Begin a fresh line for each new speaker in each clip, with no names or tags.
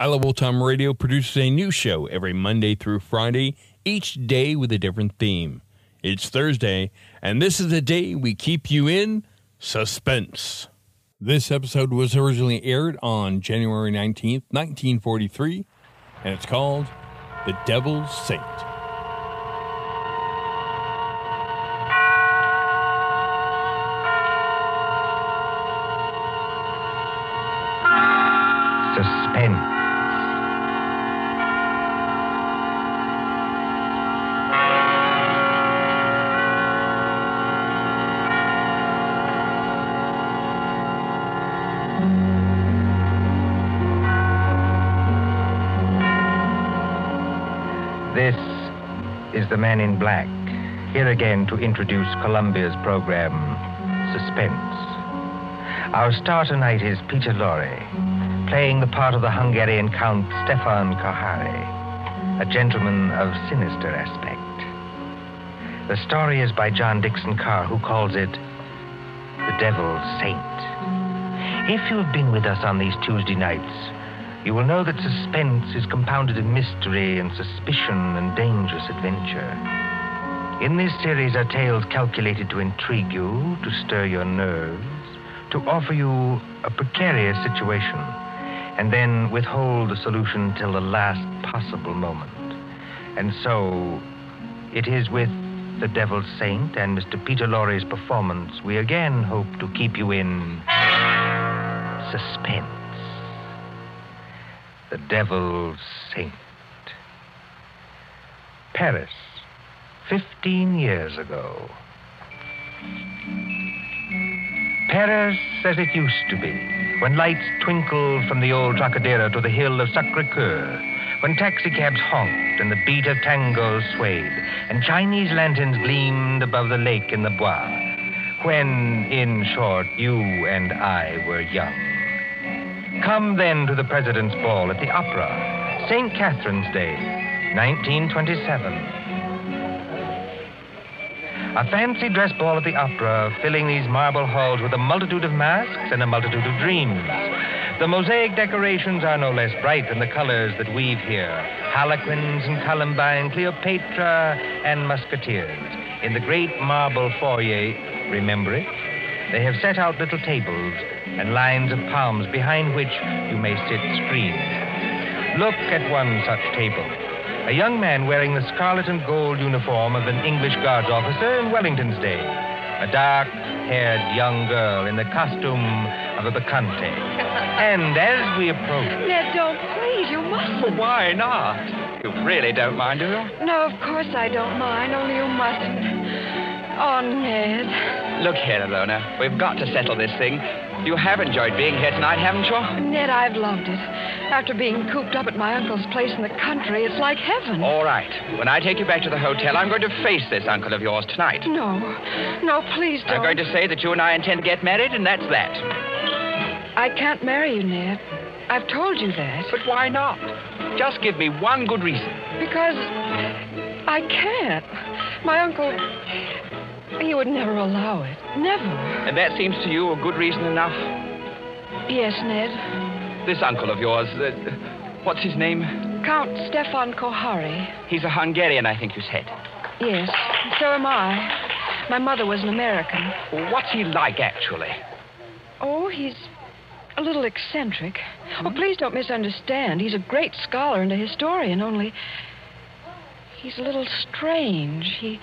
I Love Old Time Radio produces a new show every Monday through Friday, each day with a different theme. It's Thursday, and this is the day we keep you in suspense. This episode was originally aired on January 19th, 1943, and it's called The Devil's Saint.
The Man in Black, here again to introduce Columbia's program, Suspense. Our star tonight is Peter Lorre, playing the part of the Hungarian Count Stefan Kohari, a gentleman of sinister aspect. The story is by John Dickson Carr, who calls it The Devil's Saint. If you've been with us on these Tuesday nights, you will know that suspense is compounded of mystery and suspicion and dangerous adventure. In this series are tales calculated to intrigue you, to stir your nerves, to offer you a precarious situation, and then withhold the solution till the last possible moment. And so, it is with The Devil's Saint and Mr. Peter Lorre's performance we again hope to keep you in suspense. The Devil's Saint. Paris, 15 years ago. Paris as it used to be, when lights twinkled from the old Trocadero to the hill of Sacre Coeur, when taxicabs honked and the beat of tango swayed, and Chinese lanterns gleamed above the lake in the Bois, when, in short, you and I were young. Come then to the President's Ball at the Opera, St. Catherine's Day, 1927. A fancy dress ball at the opera, filling these marble halls with a multitude of masks and a multitude of dreams. The mosaic decorations are no less bright than the colors that weave here harlequins and columbine, Cleopatra and musketeers. In the great marble foyer, remember it? They have set out little tables and lines of palms behind which you may sit screened. Look at one such table. A young man wearing the scarlet and gold uniform of an English Guards officer in Wellington's day. A dark haired young girl in the costume of a bacchante. And as we approach.
Ned, don't please. You mustn't.
Why not? You really don't mind, do you?
No, of course I don't mind, only you mustn't. Oh, Ned.
Look here, Ilona. We've got to settle this thing. You have enjoyed being here tonight, haven't you?
Ned, I've loved it. After being cooped up at my uncle's place in the country, it's like heaven.
All right. When I take you back to the hotel, I'm going to face this uncle of yours tonight.
No. No, please don't.
I'm going to say that you and I intend to get married, and that's that.
I can't marry you, Ned. I've told you that.
But why not? Just give me one good reason.
Because. I can't. My uncle. He would never allow it. Never.
And that seems to you a good reason enough?
Yes, Ned.
This uncle of yours, uh, what's his name?
Count Stefan Kohari.
He's a Hungarian, I think you said.
Yes, so am I. My mother was an American.
What's he like, actually?
Oh, he's a little eccentric. Oh, please don't misunderstand. He's a great scholar and a historian, only he's a little strange. He.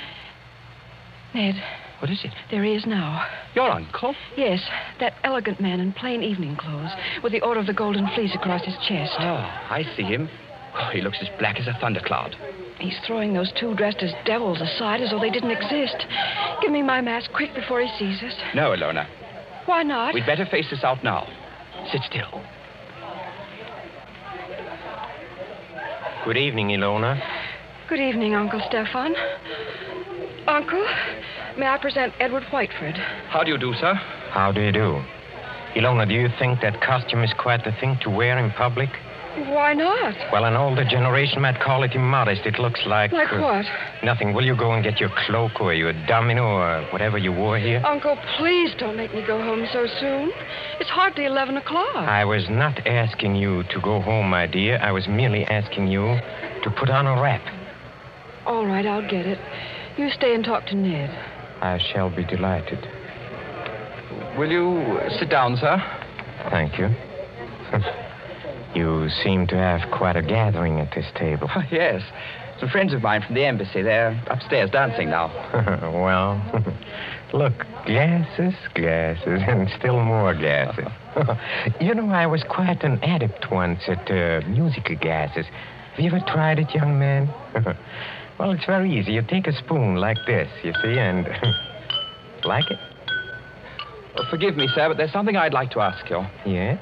Ned,
What is it?
there he is now.
Your uncle?
Yes, that elegant man in plain evening clothes, with the Order of the Golden Fleece across his chest.
Oh, I see him. Oh, he looks as black as a thundercloud.
He's throwing those two dressed as devils aside as though they didn't exist. Give me my mask quick before he sees us.
No, Ilona.
Why not?
We'd better face this out now. Sit still.
Good evening, Ilona.
Good evening, Uncle Stefan. Uncle, may I present Edward Whiteford?
How do you do, sir?
How do you do? Ilona, do you think that costume is quite the thing to wear in public?
Why not?
Well, an older generation might call it immodest. It looks like.
Like
uh,
what?
Nothing. Will you go and get your cloak or your domino or whatever you wore here?
Uncle, please don't make me go home so soon. It's hardly 11 o'clock.
I was not asking you to go home, my dear. I was merely asking you to put on a wrap.
All right, I'll get it. You stay and talk to Ned.
I shall be delighted.
Will you sit down, sir?
Thank you. you seem to have quite a gathering at this table.
Oh, yes. Some friends of mine from the embassy. They're upstairs dancing now.
well, look, glasses, glasses, and still more glasses. you know, I was quite an adept once at uh, musical gases. Have you ever tried it, young man? Well, it's very easy. You take a spoon like this, you see, and. like it?
Oh, forgive me, sir, but there's something I'd like to ask you.
Yes?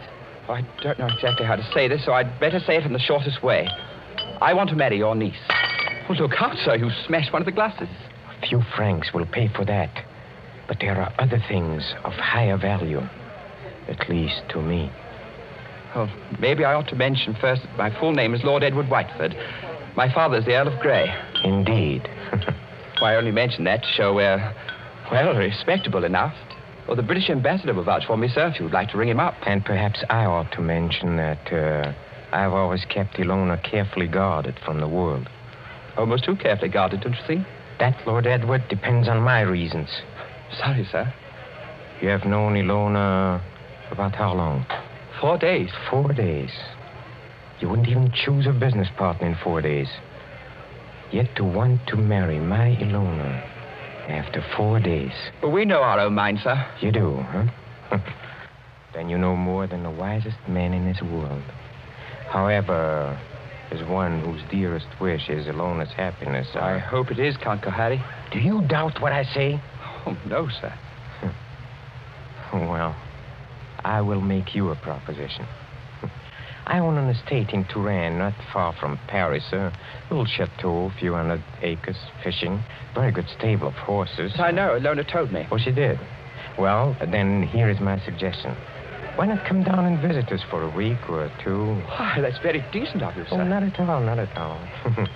I don't know exactly how to say this, so I'd better say it in the shortest way. I want to marry your niece. Well, look out, sir. You smashed one of the glasses.
A few francs will pay for that. But there are other things of higher value. At least to me.
Well, maybe I ought to mention first that my full name is Lord Edward Whiteford. My father's the Earl of Grey.
Indeed.
Why, I only mention that to show we're, well, respectable enough. Well, the British ambassador will vouch for me, sir, if you'd like to ring him up.
and perhaps I ought to mention that uh, I've always kept Ilona carefully guarded from the world.
Almost too carefully guarded, don't you think?
That, Lord Edward, depends on my reasons.
Sorry, sir.
You have known Ilona about how long?
Four days.
Four days. You wouldn't even choose a business partner in four days. Yet to want to marry my Ilona after four days.
But we know our own minds, sir.
You do, huh? then you know more than the wisest man in this world. However, as one whose dearest wish is Ilona's happiness,
I
I...
hope it is, Count Kohari.
Do you doubt what I say?
Oh, no, sir.
I will make you a proposition. I own an estate in Touraine, not far from Paris. A little chateau, a few hundred acres, fishing, very good stable of horses.
I know. Lona told me.
Oh, she did. Well, then here is my suggestion. Why not come down and visit us for a week or two?
Why, that's very decent of you, oh, sir.
Oh, not at all, not at all.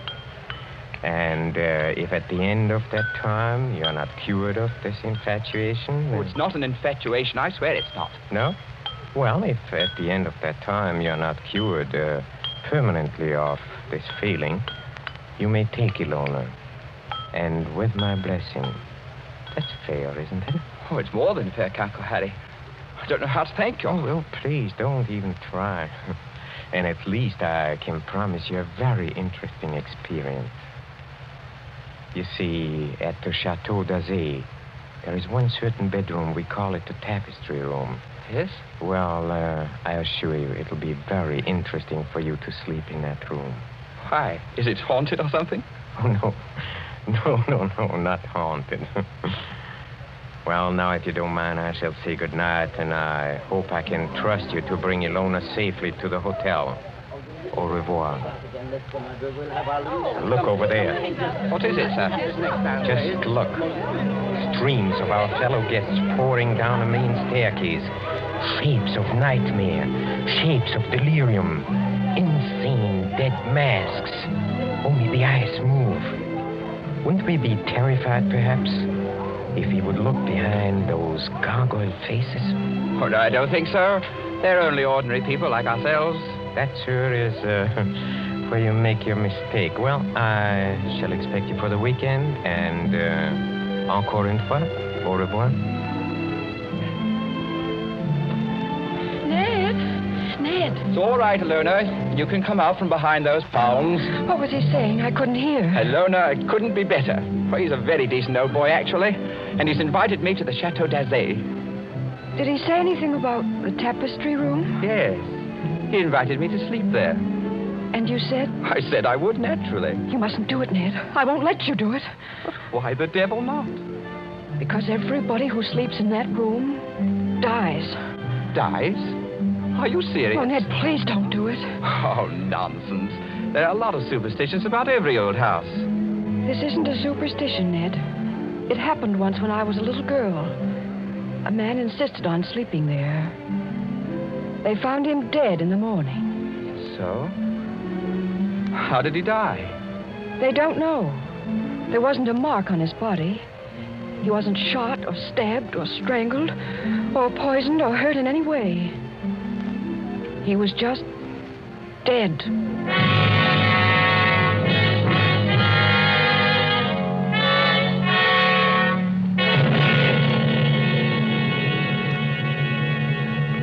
and uh, if at the end of that time you're not cured of this infatuation,
Oh, it's not an infatuation. I swear it's not.
no? Well, if at the end of that time you're not cured uh, permanently of this feeling, you may take Ilona. And with my blessing. That's fair, isn't it?
Oh, it's more than fair, Count Kohari. I don't know how to thank you.
Oh, well, please don't even try. and at least I can promise you a very interesting experience. You see, at the Chateau d'Azay, there is one certain bedroom, we call it the tapestry room.
Yes?
Well, uh, I assure you, it'll be very interesting for you to sleep in that room.
Why? Is it haunted or something?
Oh, no. No, no, no, not haunted. well, now, if you don't mind, I shall say good night, and I hope I can trust you to bring Ilona safely to the hotel. Au revoir. Look over there.
What is it, sir?
Just look. Streams of our fellow guests pouring down a main staircase. Shapes of nightmare. Shapes of delirium. Insane dead masks. Only the eyes move. Wouldn't we be terrified, perhaps, if he would look behind those gargoyle faces?
Oh, I don't think so. They're only ordinary people like ourselves.
That sure is uh, where you make your mistake. Well, I shall expect you for the weekend, and uh, encore une fois, au revoir.
Ned? Ned,
It's all right, Ilona. You can come out from behind those palms.
what was he saying? I couldn't hear.
Ilona, it couldn't be better. Well, he's a very decent old boy, actually. And he's invited me to the Chateau d'Azay.
Did he say anything about the tapestry room?
Yes. He invited me to sleep there.
And you said,
I said I would, naturally.
you mustn't do it, Ned. I won't let you do it.
But Why the devil not?
Because everybody who sleeps in that room dies.
Dies? Are you serious?
Oh, Ned, please don't do it.
Oh, nonsense. There are a lot of superstitions about every old house.
This isn't a superstition, Ned. It happened once when I was a little girl. A man insisted on sleeping there. They found him dead in the morning.
So? How did he die?
They don't know. There wasn't a mark on his body. He wasn't shot or stabbed or strangled or poisoned or hurt in any way. He was just dead.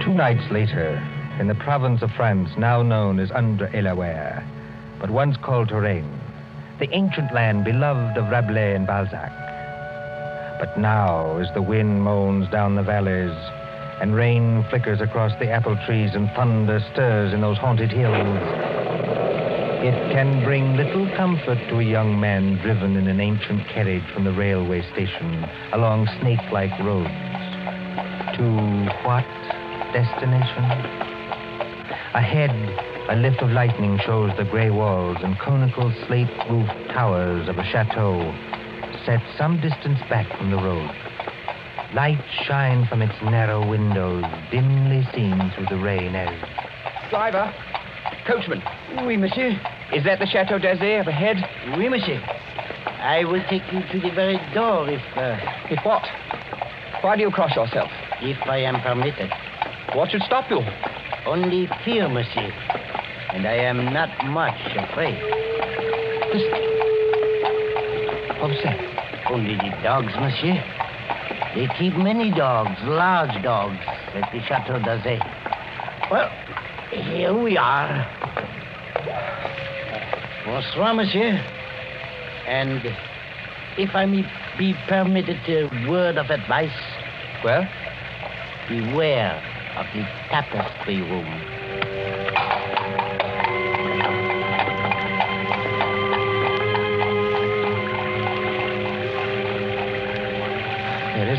Two nights later, in the province of France now known as Indre-et-Loire, but once called Touraine, the ancient land beloved of Rabelais and Balzac. But now, as the wind moans down the valleys, and rain flickers across the apple trees, and thunder stirs in those haunted hills, it can bring little comfort to a young man driven in an ancient carriage from the railway station along snake-like roads. To what destination? Ahead, a lift of lightning shows the gray walls and conical slate-roofed towers of a chateau set some distance back from the road. Lights shine from its narrow windows, dimly seen through the rain as...
Driver. Coachman.
Oui, monsieur.
Is that the Chateau d'Azay up ahead?
Oui, monsieur. I will take you to the very door if, uh,
If what? Why do you cross yourself?
if I am permitted.
What should stop you?
Only fear, monsieur. And I am not much afraid. Listen.
What's that?
Only the dogs, monsieur. They keep many dogs, large dogs, at the Chateau d'Azay. Well, here we are. Bonsoir, monsieur. And if I may be permitted a word of advice,
Well,
beware of the tapestry room.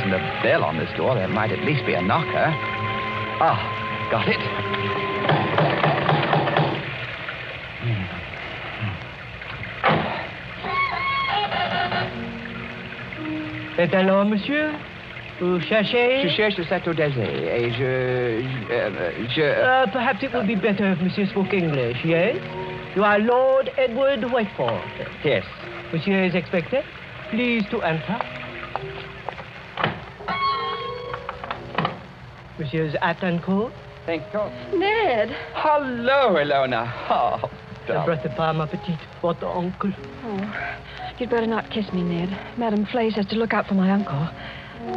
Isn't a bell on this door. There might at least be a knocker. Ah, got it.
Et alors, monsieur Vous cherchez
Je cherche le Chateau d'Azay et je... Je... euh, je-
Uh, perhaps it would be better if monsieur spoke English, yes? You are Lord Edward Whiteford.
Yes.
Monsieur is expected. Please to enter. Monsieur's hat and coat.
Thank God.
Ned!
Hello, Ilona. Oh,
I
darling.
brought the palm appetit for the uncle.
Oh, you'd better not kiss me, Ned. Madame Flay says to look out for my uncle.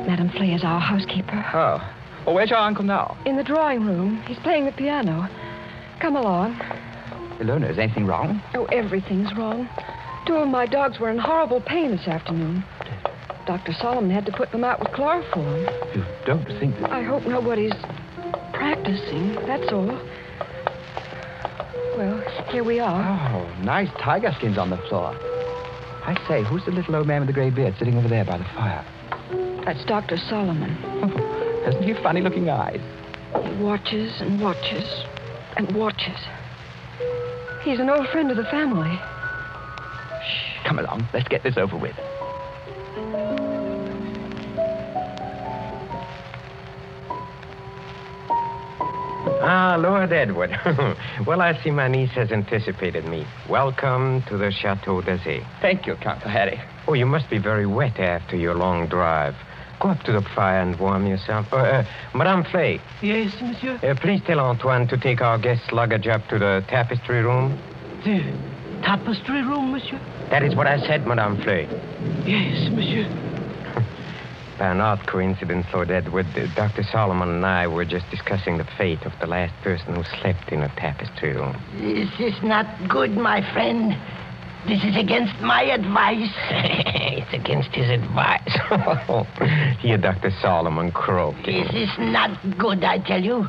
Madame Flay is our housekeeper.
Oh. Well, where's your uncle now?
In the drawing room. He's playing the piano. Come along.
Ilona, is anything wrong?
Oh, everything's wrong. Two of my dogs were in horrible pain this afternoon. Oh, Dr. Solomon had to put them out with chloroform.
You don't think that...
I hope nobody's practicing, that's all. Well, here we are.
Oh, nice tiger skins on the floor. I say, who's the little old man with the gray beard sitting over there by the fire?
That's Dr. Solomon.
Oh, Hasn't he funny-looking eyes?
He watches and watches and watches. He's an old friend of the family. Shh.
Come along, let's get this over with.
Ah, Lord Edward. well, I see my niece has anticipated me. Welcome to the Chateau d'Azay.
Thank you, Count Harry.
Oh, you must be very wet after your long drive. Go up to the fire and warm yourself. Uh, uh, Madame Flay,
Yes, monsieur?
uh, please tell Antoine to take our guest's luggage up to the tapestry room.
The tapestry room, monsieur?
That is what I said, Madame Flay.
Yes, monsieur.
By an odd coincidence, Lord Edward, Dr. Solomon and I were just discussing the fate of the last person who slept in a tapestry room.
This is not good, my friend. This is against my advice.
it's against his advice. Here, Dr. Solomon croaked.
This is not good, I tell you.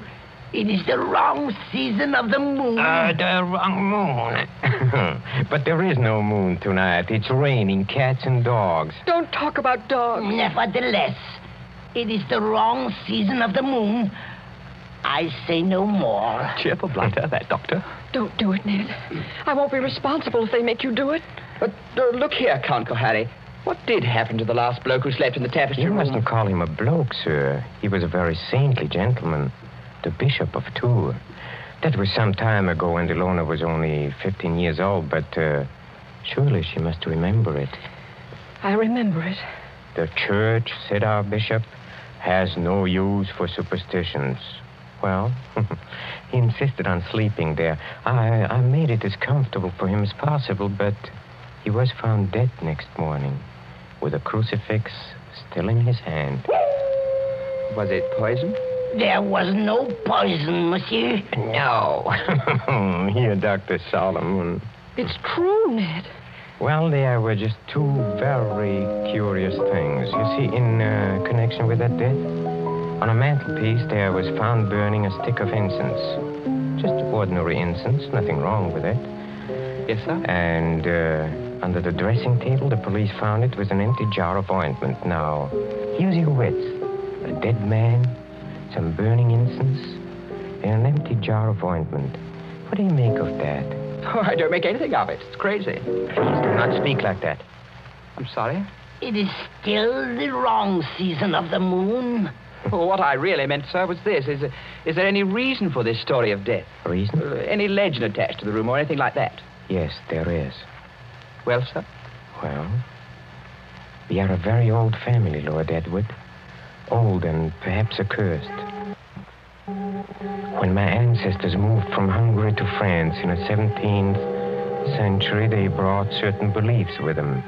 It is the wrong season of the moon.
Uh, the wrong moon. but there is no moon tonight. It's raining cats and dogs.
Don't talk about dogs.
Nevertheless, it is the wrong season of the moon. I say no more.
Cheerful blunder, that doctor.
Don't do it, Ned. I won't be responsible if they make you do it.
But uh, look here, Count Harry. What did happen to the last bloke who slept in the tapestry
You
room?
mustn't call him a bloke, sir. He was a very saintly gentleman. The Bishop of Tours. That was some time ago when Delona was only 15 years old, but uh, surely she must remember it.
I remember it.
The church, said our bishop, has no use for superstitions. Well, he insisted on sleeping there. I, I made it as comfortable for him as possible, but he was found dead next morning with a crucifix still in his hand.
Was it poison?
There was no poison, monsieur.
No. Here, Dr. Solomon.
It's true, Ned.
Well, there were just two very curious things. You see, in uh, connection with that death, on a mantelpiece there was found burning a stick of incense. Just ordinary incense, nothing wrong with it.
Yes, sir.
And uh, under the dressing table, the police found it was an empty jar of ointment. Now, use your wits. A dead man, some burning incense, and an empty jar of ointment. What do you make of that?
Oh, I don't make anything of it. It's crazy.
Please do not speak like that.
I'm sorry.
It is still the wrong season of the moon.
Well, what I really meant, sir, was this. Is, is there any reason for this story of death?
Reason?
Uh, any legend attached to the room or anything like that?
Yes, there is.
Well, sir?
Well, we are a very old family, Lord Edward. Old and perhaps accursed. When my ancestors moved from Hungary to France in the 17th century, they brought certain beliefs with them.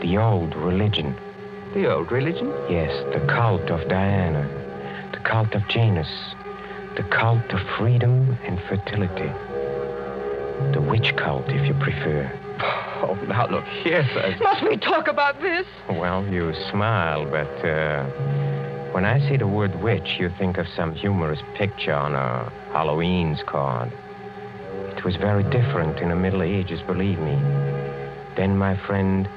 The old religion.
The old religion?
Yes, the cult of Diana, the cult of Janus, the cult of freedom and fertility. The witch cult, if you prefer.
Oh, now look here, sir.
Must we talk about this?
Well, you smile, but uh, when I say the word witch, you think of some humorous picture on a Halloween's card. It was very different in the Middle Ages, believe me. Then, my friend,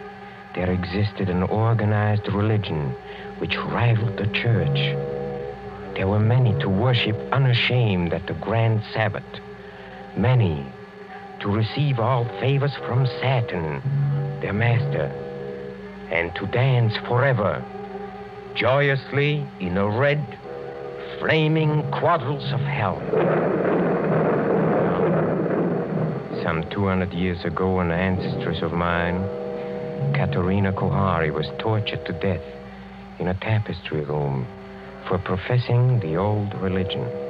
there existed an organized religion which rivaled the church. There were many to worship unashamed at the grand Sabbath. Many to receive all favors from Saturn, their master, and to dance forever, joyously in the red, flaming quadrils of hell. Some 200 years ago, an ancestress of mine, Katerina Kohari, was tortured to death in a tapestry room for professing the old religion.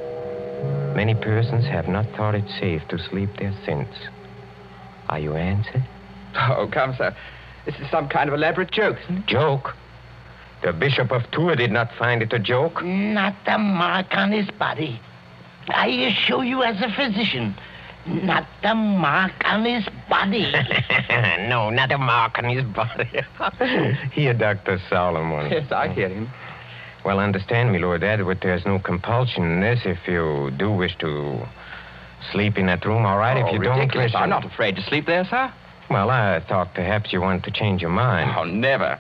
Many persons have not thought it safe to sleep there since. Are you answered?
Oh, come, sir. This is some kind of elaborate joke, isn't it?
Joke? The Bishop of Tours did not find it a joke.
Not a mark on his body. I assure you, as a physician, not a mark on his body.
no, not a mark on his body. Here, Dr. Solomon.
Yes, I hear him.
Well, understand me, Lord Edward. There's no compulsion in this. If you do wish to sleep in that room, all right.
oh,
if you don't
ridiculous.
wish,
I'm not afraid to sleep there, sir.
Well, I thought perhaps you wanted to change your mind.
Oh, never.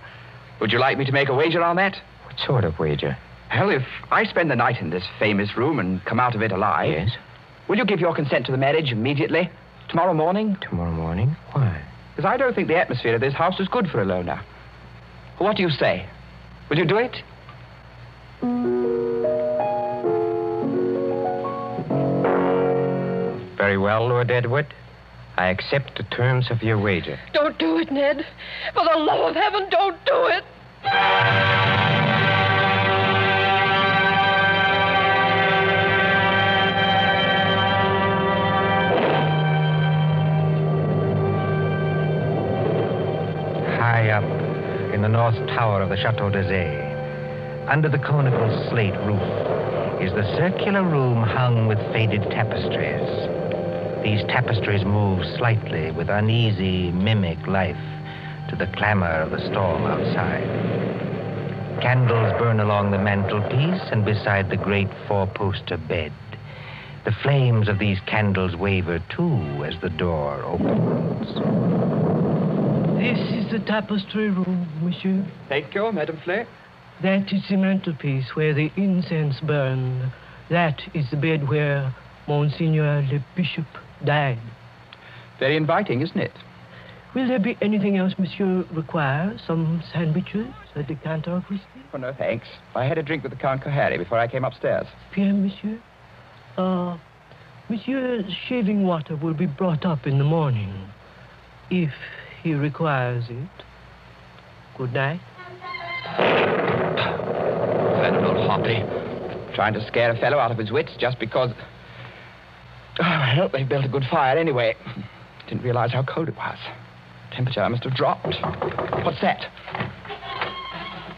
Would you like me to make a wager on that?
What sort of wager?
Well, if I spend the night in this famous room and come out of it alive,
Yes.
will you give your consent to the marriage immediately? Tomorrow morning?
Tomorrow morning? Why?
Because I don't think the atmosphere of this house is good for Ilona. What do you say? Will you do it?
Very well, Lord Edward. I accept the terms of your wager.
Don't do it, Ned. For the love of heaven, don't do it.
High up in the north tower of the Chateau d'Azay, under the conical slate roof, is the circular room hung with faded tapestries. These tapestries move slightly with uneasy, mimic life to the clamor of the storm outside. Candles burn along the mantelpiece and beside the great four poster bed. The flames of these candles waver too as the door opens.
This is the tapestry room, monsieur.
Thank you, Madame Flay.
That is the mantelpiece where the incense burned. That is the bed where Monseigneur le Bishop died.
Very inviting, isn't it?
Will there be anything else monsieur requires? Some sandwiches? A decanter of whiskey?
Oh, no, thanks. I had a drink with the Count Kohari before I came upstairs.
Bien, monsieur. Uh, monsieur's shaving water will be brought up in the morning, if he requires it. Good night.
Infernal old hoppy. Trying to scare a fellow out of his wits just because. Oh, well, they built a good fire anyway. Didn't realize how cold it was. Temperature must have dropped. What's that?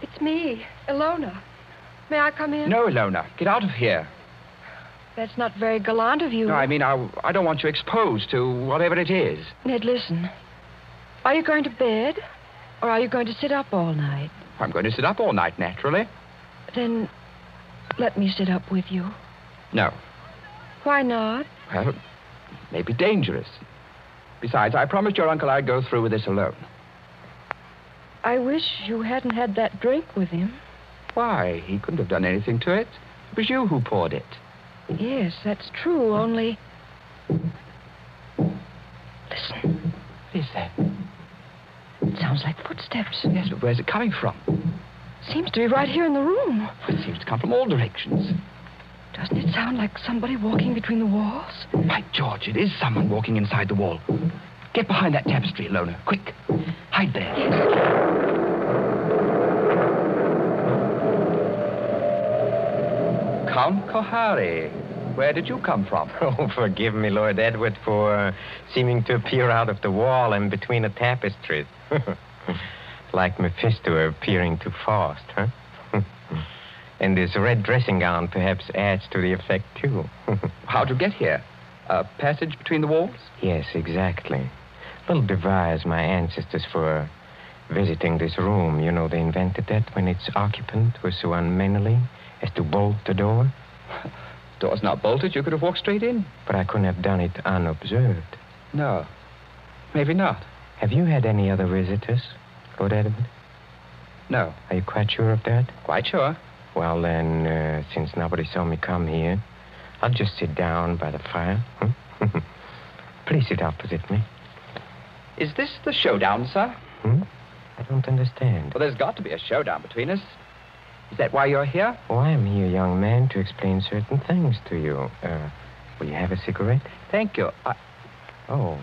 It's me, Ilona. May I come in?
No, Ilona. Get out of here.
That's not very gallant of you.
No, I mean, I, I don't want you exposed to whatever it is.
Ned, listen. Are you going to bed? Or are you going to sit up all night?
I'm going to sit up all night, naturally.
Then let me sit up with you.
No.
Why not?
Well, it may be dangerous. Besides, I promised your uncle I'd go through with this alone.
I wish you hadn't had that drink with him.
Why? He couldn't have done anything to it. It was you who poured it.
Yes, that's true, only. Listen.
What is that?
It sounds like footsteps.
Yes, but where's it coming from?
Seems to be right here in the room.
It seems to come from all directions.
Doesn't it sound like somebody walking between the walls?
By George, it is someone walking inside the wall. Get behind that tapestry, Lona. Quick. Hide there. Count Kohari, where did you come from?
Oh, forgive me, Lord Edward, for uh, seeming to appear out of the wall and between the tapestries. like Mephisto appearing to Faust, huh? And this red dressing gown perhaps adds to the effect, too.
How'd you get here? A passage between the walls?
yes, exactly. Little device my ancestors for visiting this room. You know, they invented that when its occupant was so unmannerly as to bolt the door.
Door's not bolted. You could have walked straight in.
But I couldn't have done it unobserved.
No. Maybe not.
Have you had any other visitors, Lord Edward?
No.
Are you quite sure of that?
Quite sure.
Well, then, uh, since nobody saw me come here, I'll just sit down by the fire. Hmm? Please sit opposite me.
Is this the showdown, sir?
Hmm? I don't understand.
Well, there's got to be a showdown between us. Is that why you're here?
Oh, I'm here, young man, to explain certain things to you. Uh, will you have a cigarette?
Thank you. I...
Oh,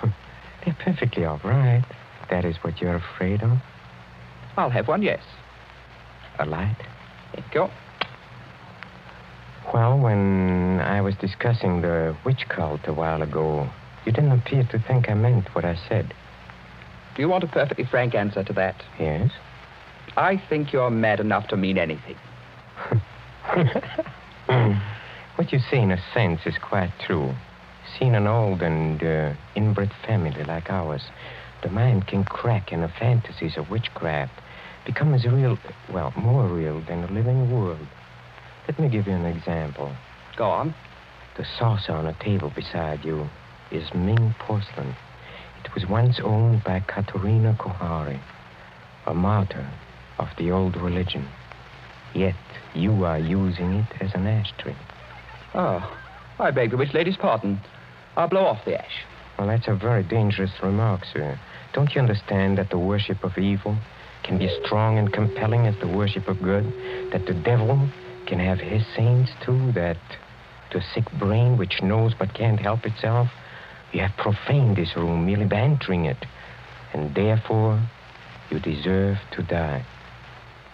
they're perfectly all right. That is what you're afraid of.
I'll have one, yes.
A light?
You.
Well, when I was discussing the witch cult a while ago, you didn't appear to think I meant what I said.
Do you want a perfectly frank answer to that?
Yes?
I think you're mad enough to mean anything.
what you say, in a sense, is quite true. Seen an old and uh, inbred family like ours, the mind can crack in the fantasies of witchcraft become as real, well, more real than the living world. Let me give you an example.
Go on.
The saucer on a table beside you is Ming porcelain. It was once owned by Katerina Kohari, a martyr of the old religion. Yet you are using it as an ashtray.
Oh, I beg the witch lady's pardon. I'll blow off the ash.
Well, that's a very dangerous remark, sir. Don't you understand that the worship of evil can be strong and compelling as the worship of good? That the devil can have his saints, too? That to a sick brain which knows but can't help itself. You have profaned this room merely by entering it, and therefore you deserve to die.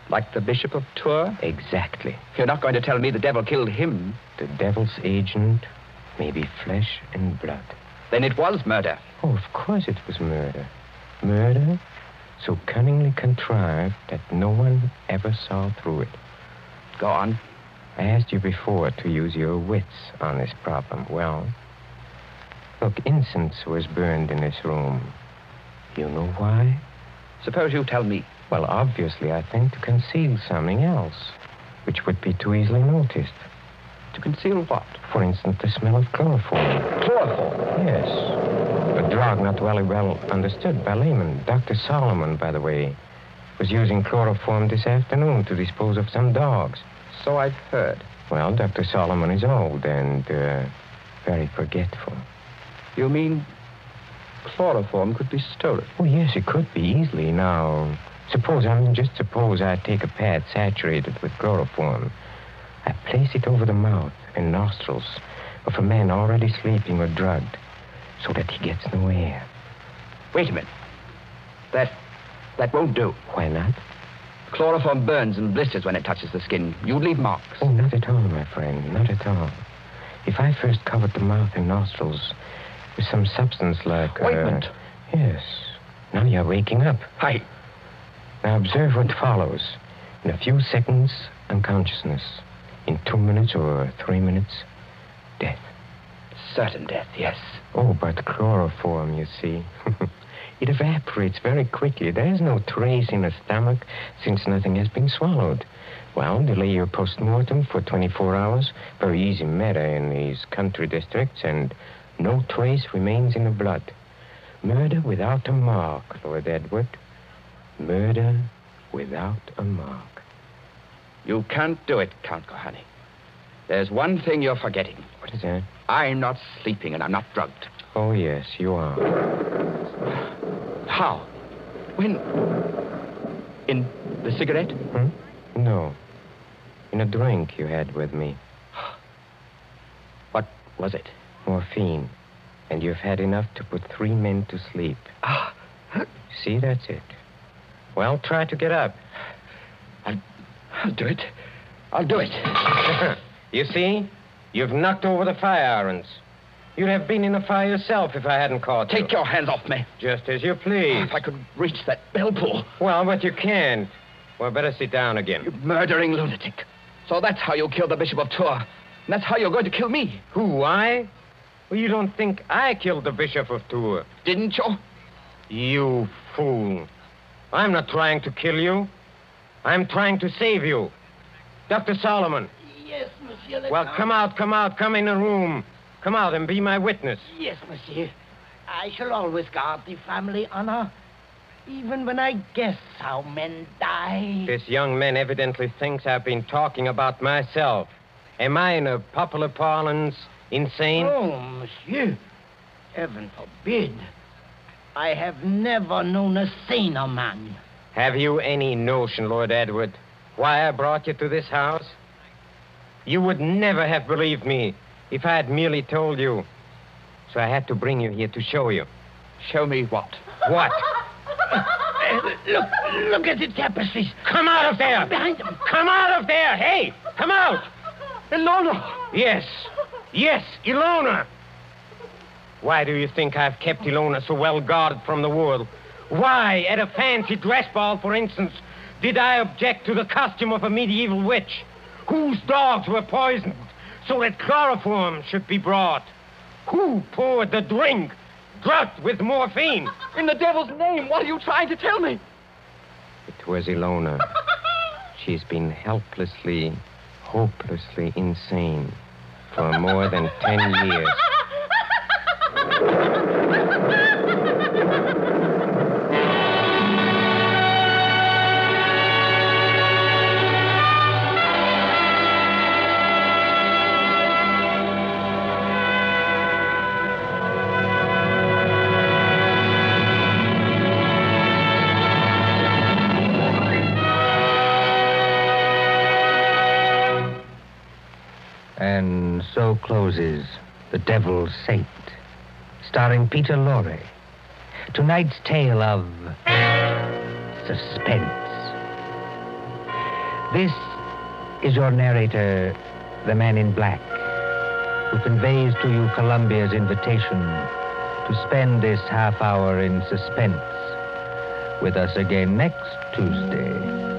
Like the Bishop of Tours?
Exactly.
You're not going to tell me the devil killed him.
The devil's agent may be flesh and blood.
Then it was murder.
Oh, of course it was murder. Murder so cunningly contrived that no one ever saw through it.
Go on.
I asked you before to use your wits on this problem. Well, look, incense was burned in this room. You know why?
Suppose you tell me.
Well, obviously, I think to conceal something else, which would be too easily noticed.
To conceal what?
For instance, the smell of chloroform.
Chloroform?
Yes. Drug not very well understood by laymen. Dr. Solomon, by the way, was using chloroform this afternoon to dispose of some dogs.
So I've heard.
Well, Dr. Solomon is old and uh, very forgetful.
You mean chloroform could be stolen?
Oh, yes, it could be easily. Now, suppose, I mean, just suppose I take a pad saturated with chloroform. I place it over the mouth and nostrils of a man already sleeping or drugged so that he gets no air.
Wait a minute. That that won't do.
Why not?
Chloroform burns and blisters when it touches the skin. You'd leave marks.
Oh, not at all, my friend. Not at all. If I first covered the mouth and nostrils with some substance like.
Ointment.
Uh, yes. Now you're waking up.
Hi.
Now observe what follows. In a few seconds, unconsciousness. In two minutes or three minutes, death.
Certain death, yes.
Oh, but chloroform, you see. it evaporates very quickly. There's no trace in the stomach since nothing has been swallowed. Well, delay your post-mortem for 24 hours. Very easy matter in these country districts, and no trace remains in the blood. Murder without a mark, Lord Edward. Murder without a mark.
You can't do it, Count Kohari. There's one thing you're forgetting.
What is that?
I'm not sleeping and I'm not drugged.
Oh, yes, you are.
How? When? In the cigarette?
Hmm? No. In a drink you had with me.
What was it?
Morphine. And you've had enough to put three men to sleep.
Ah.
See, that's it. Well, try to get up.
I'll, I'll do it. I'll do it.
you see? You've knocked over the fire irons. You'd have been in the fire yourself if I hadn't caught you.
Take your hands off me.
Just as you please.
If I could reach that bell pull.
Well, but you can't. Well, better sit down again.
You murdering lunatic. So that's how you killed the Bishop of Tours. And that's how you're going to kill me.
Who, I? Well, you don't think I killed the Bishop of Tours.
Didn't you?
You fool. I'm not trying to kill you. I'm trying to save you. Dr. Solomon.
Monsieur. le
Well,
Count.
come out, come out, come in the room. Come out and be my witness.
Yes, monsieur. I shall always guard the family honor, even when I guess how men die.
This young man evidently thinks I've been talking about myself. Am I, in a popular parlance, insane?
Oh, monsieur. Heaven forbid. I have never known a saner man.
Have you any notion, Lord Edward, why I brought you to this house? You would never have believed me if I had merely told you. So I had to bring you here to show you.
Show me what?
What?
Uh, look, look at the tapestries.
Come out of there!
Behind them.
Come out of there! Hey, come out!
Ilona!
Yes, yes, Ilona. Why do you think I've kept Ilona so well guarded from the world? Why, at a fancy dress ball, for instance, did I object to the costume of a medieval witch? Whose dogs were poisoned so that chloroform should be brought? Who poured the drink drugged with morphine?
In the devil's name, what are you trying to tell me?
It was Ilona. She's been helplessly, hopelessly insane for more than ten years.
Closes The Devil's Saint, starring Peter Lorre. Tonight's tale of suspense. This is your narrator, the man in black, who conveys to you Columbia's invitation to spend this half hour in suspense with us again next Tuesday.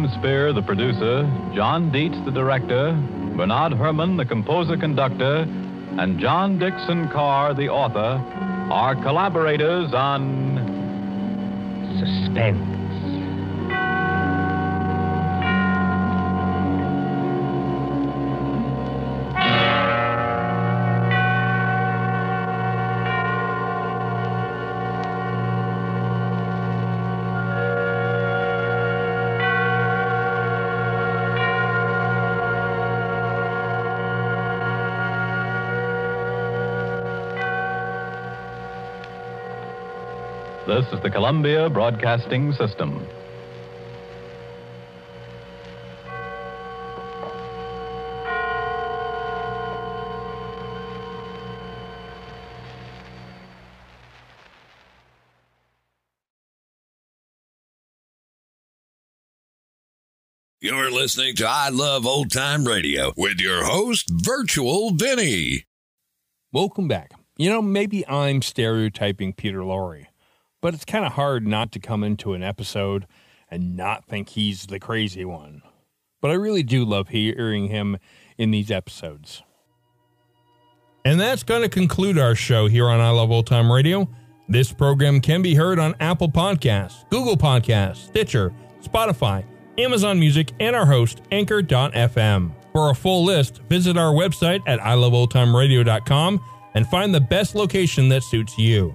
William Spier, the producer, John Dietz, the director, Bernard Herrmann, the composer conductor, and John Dickson Carr, the author, are collaborators on
Suspense.
This is the Columbia Broadcasting System.
You're listening to I Love Old Time Radio with your host, Virtual Vinny.
Welcome back. You know, maybe I'm stereotyping Peter Lorre, but it's kind of hard not to come into an episode and not think he's the crazy one. But I really do love hearing him in these episodes. And that's going to conclude our show here on I Love Old Time Radio. This program can be heard on Apple Podcasts, Google Podcasts, Stitcher, Spotify, Amazon Music, and our host, Anchor.fm. For a full list, visit our website at iloveoldtimeradio.com and find the best location that suits you.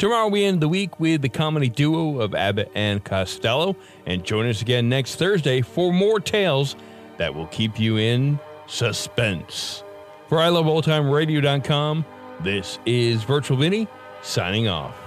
Tomorrow we end the week with the comedy duo of Abbott and Costello, and join us again next Thursday for more tales that will keep you in suspense. For iloveoldtimeradio.com, this is Virtual Vinny signing off.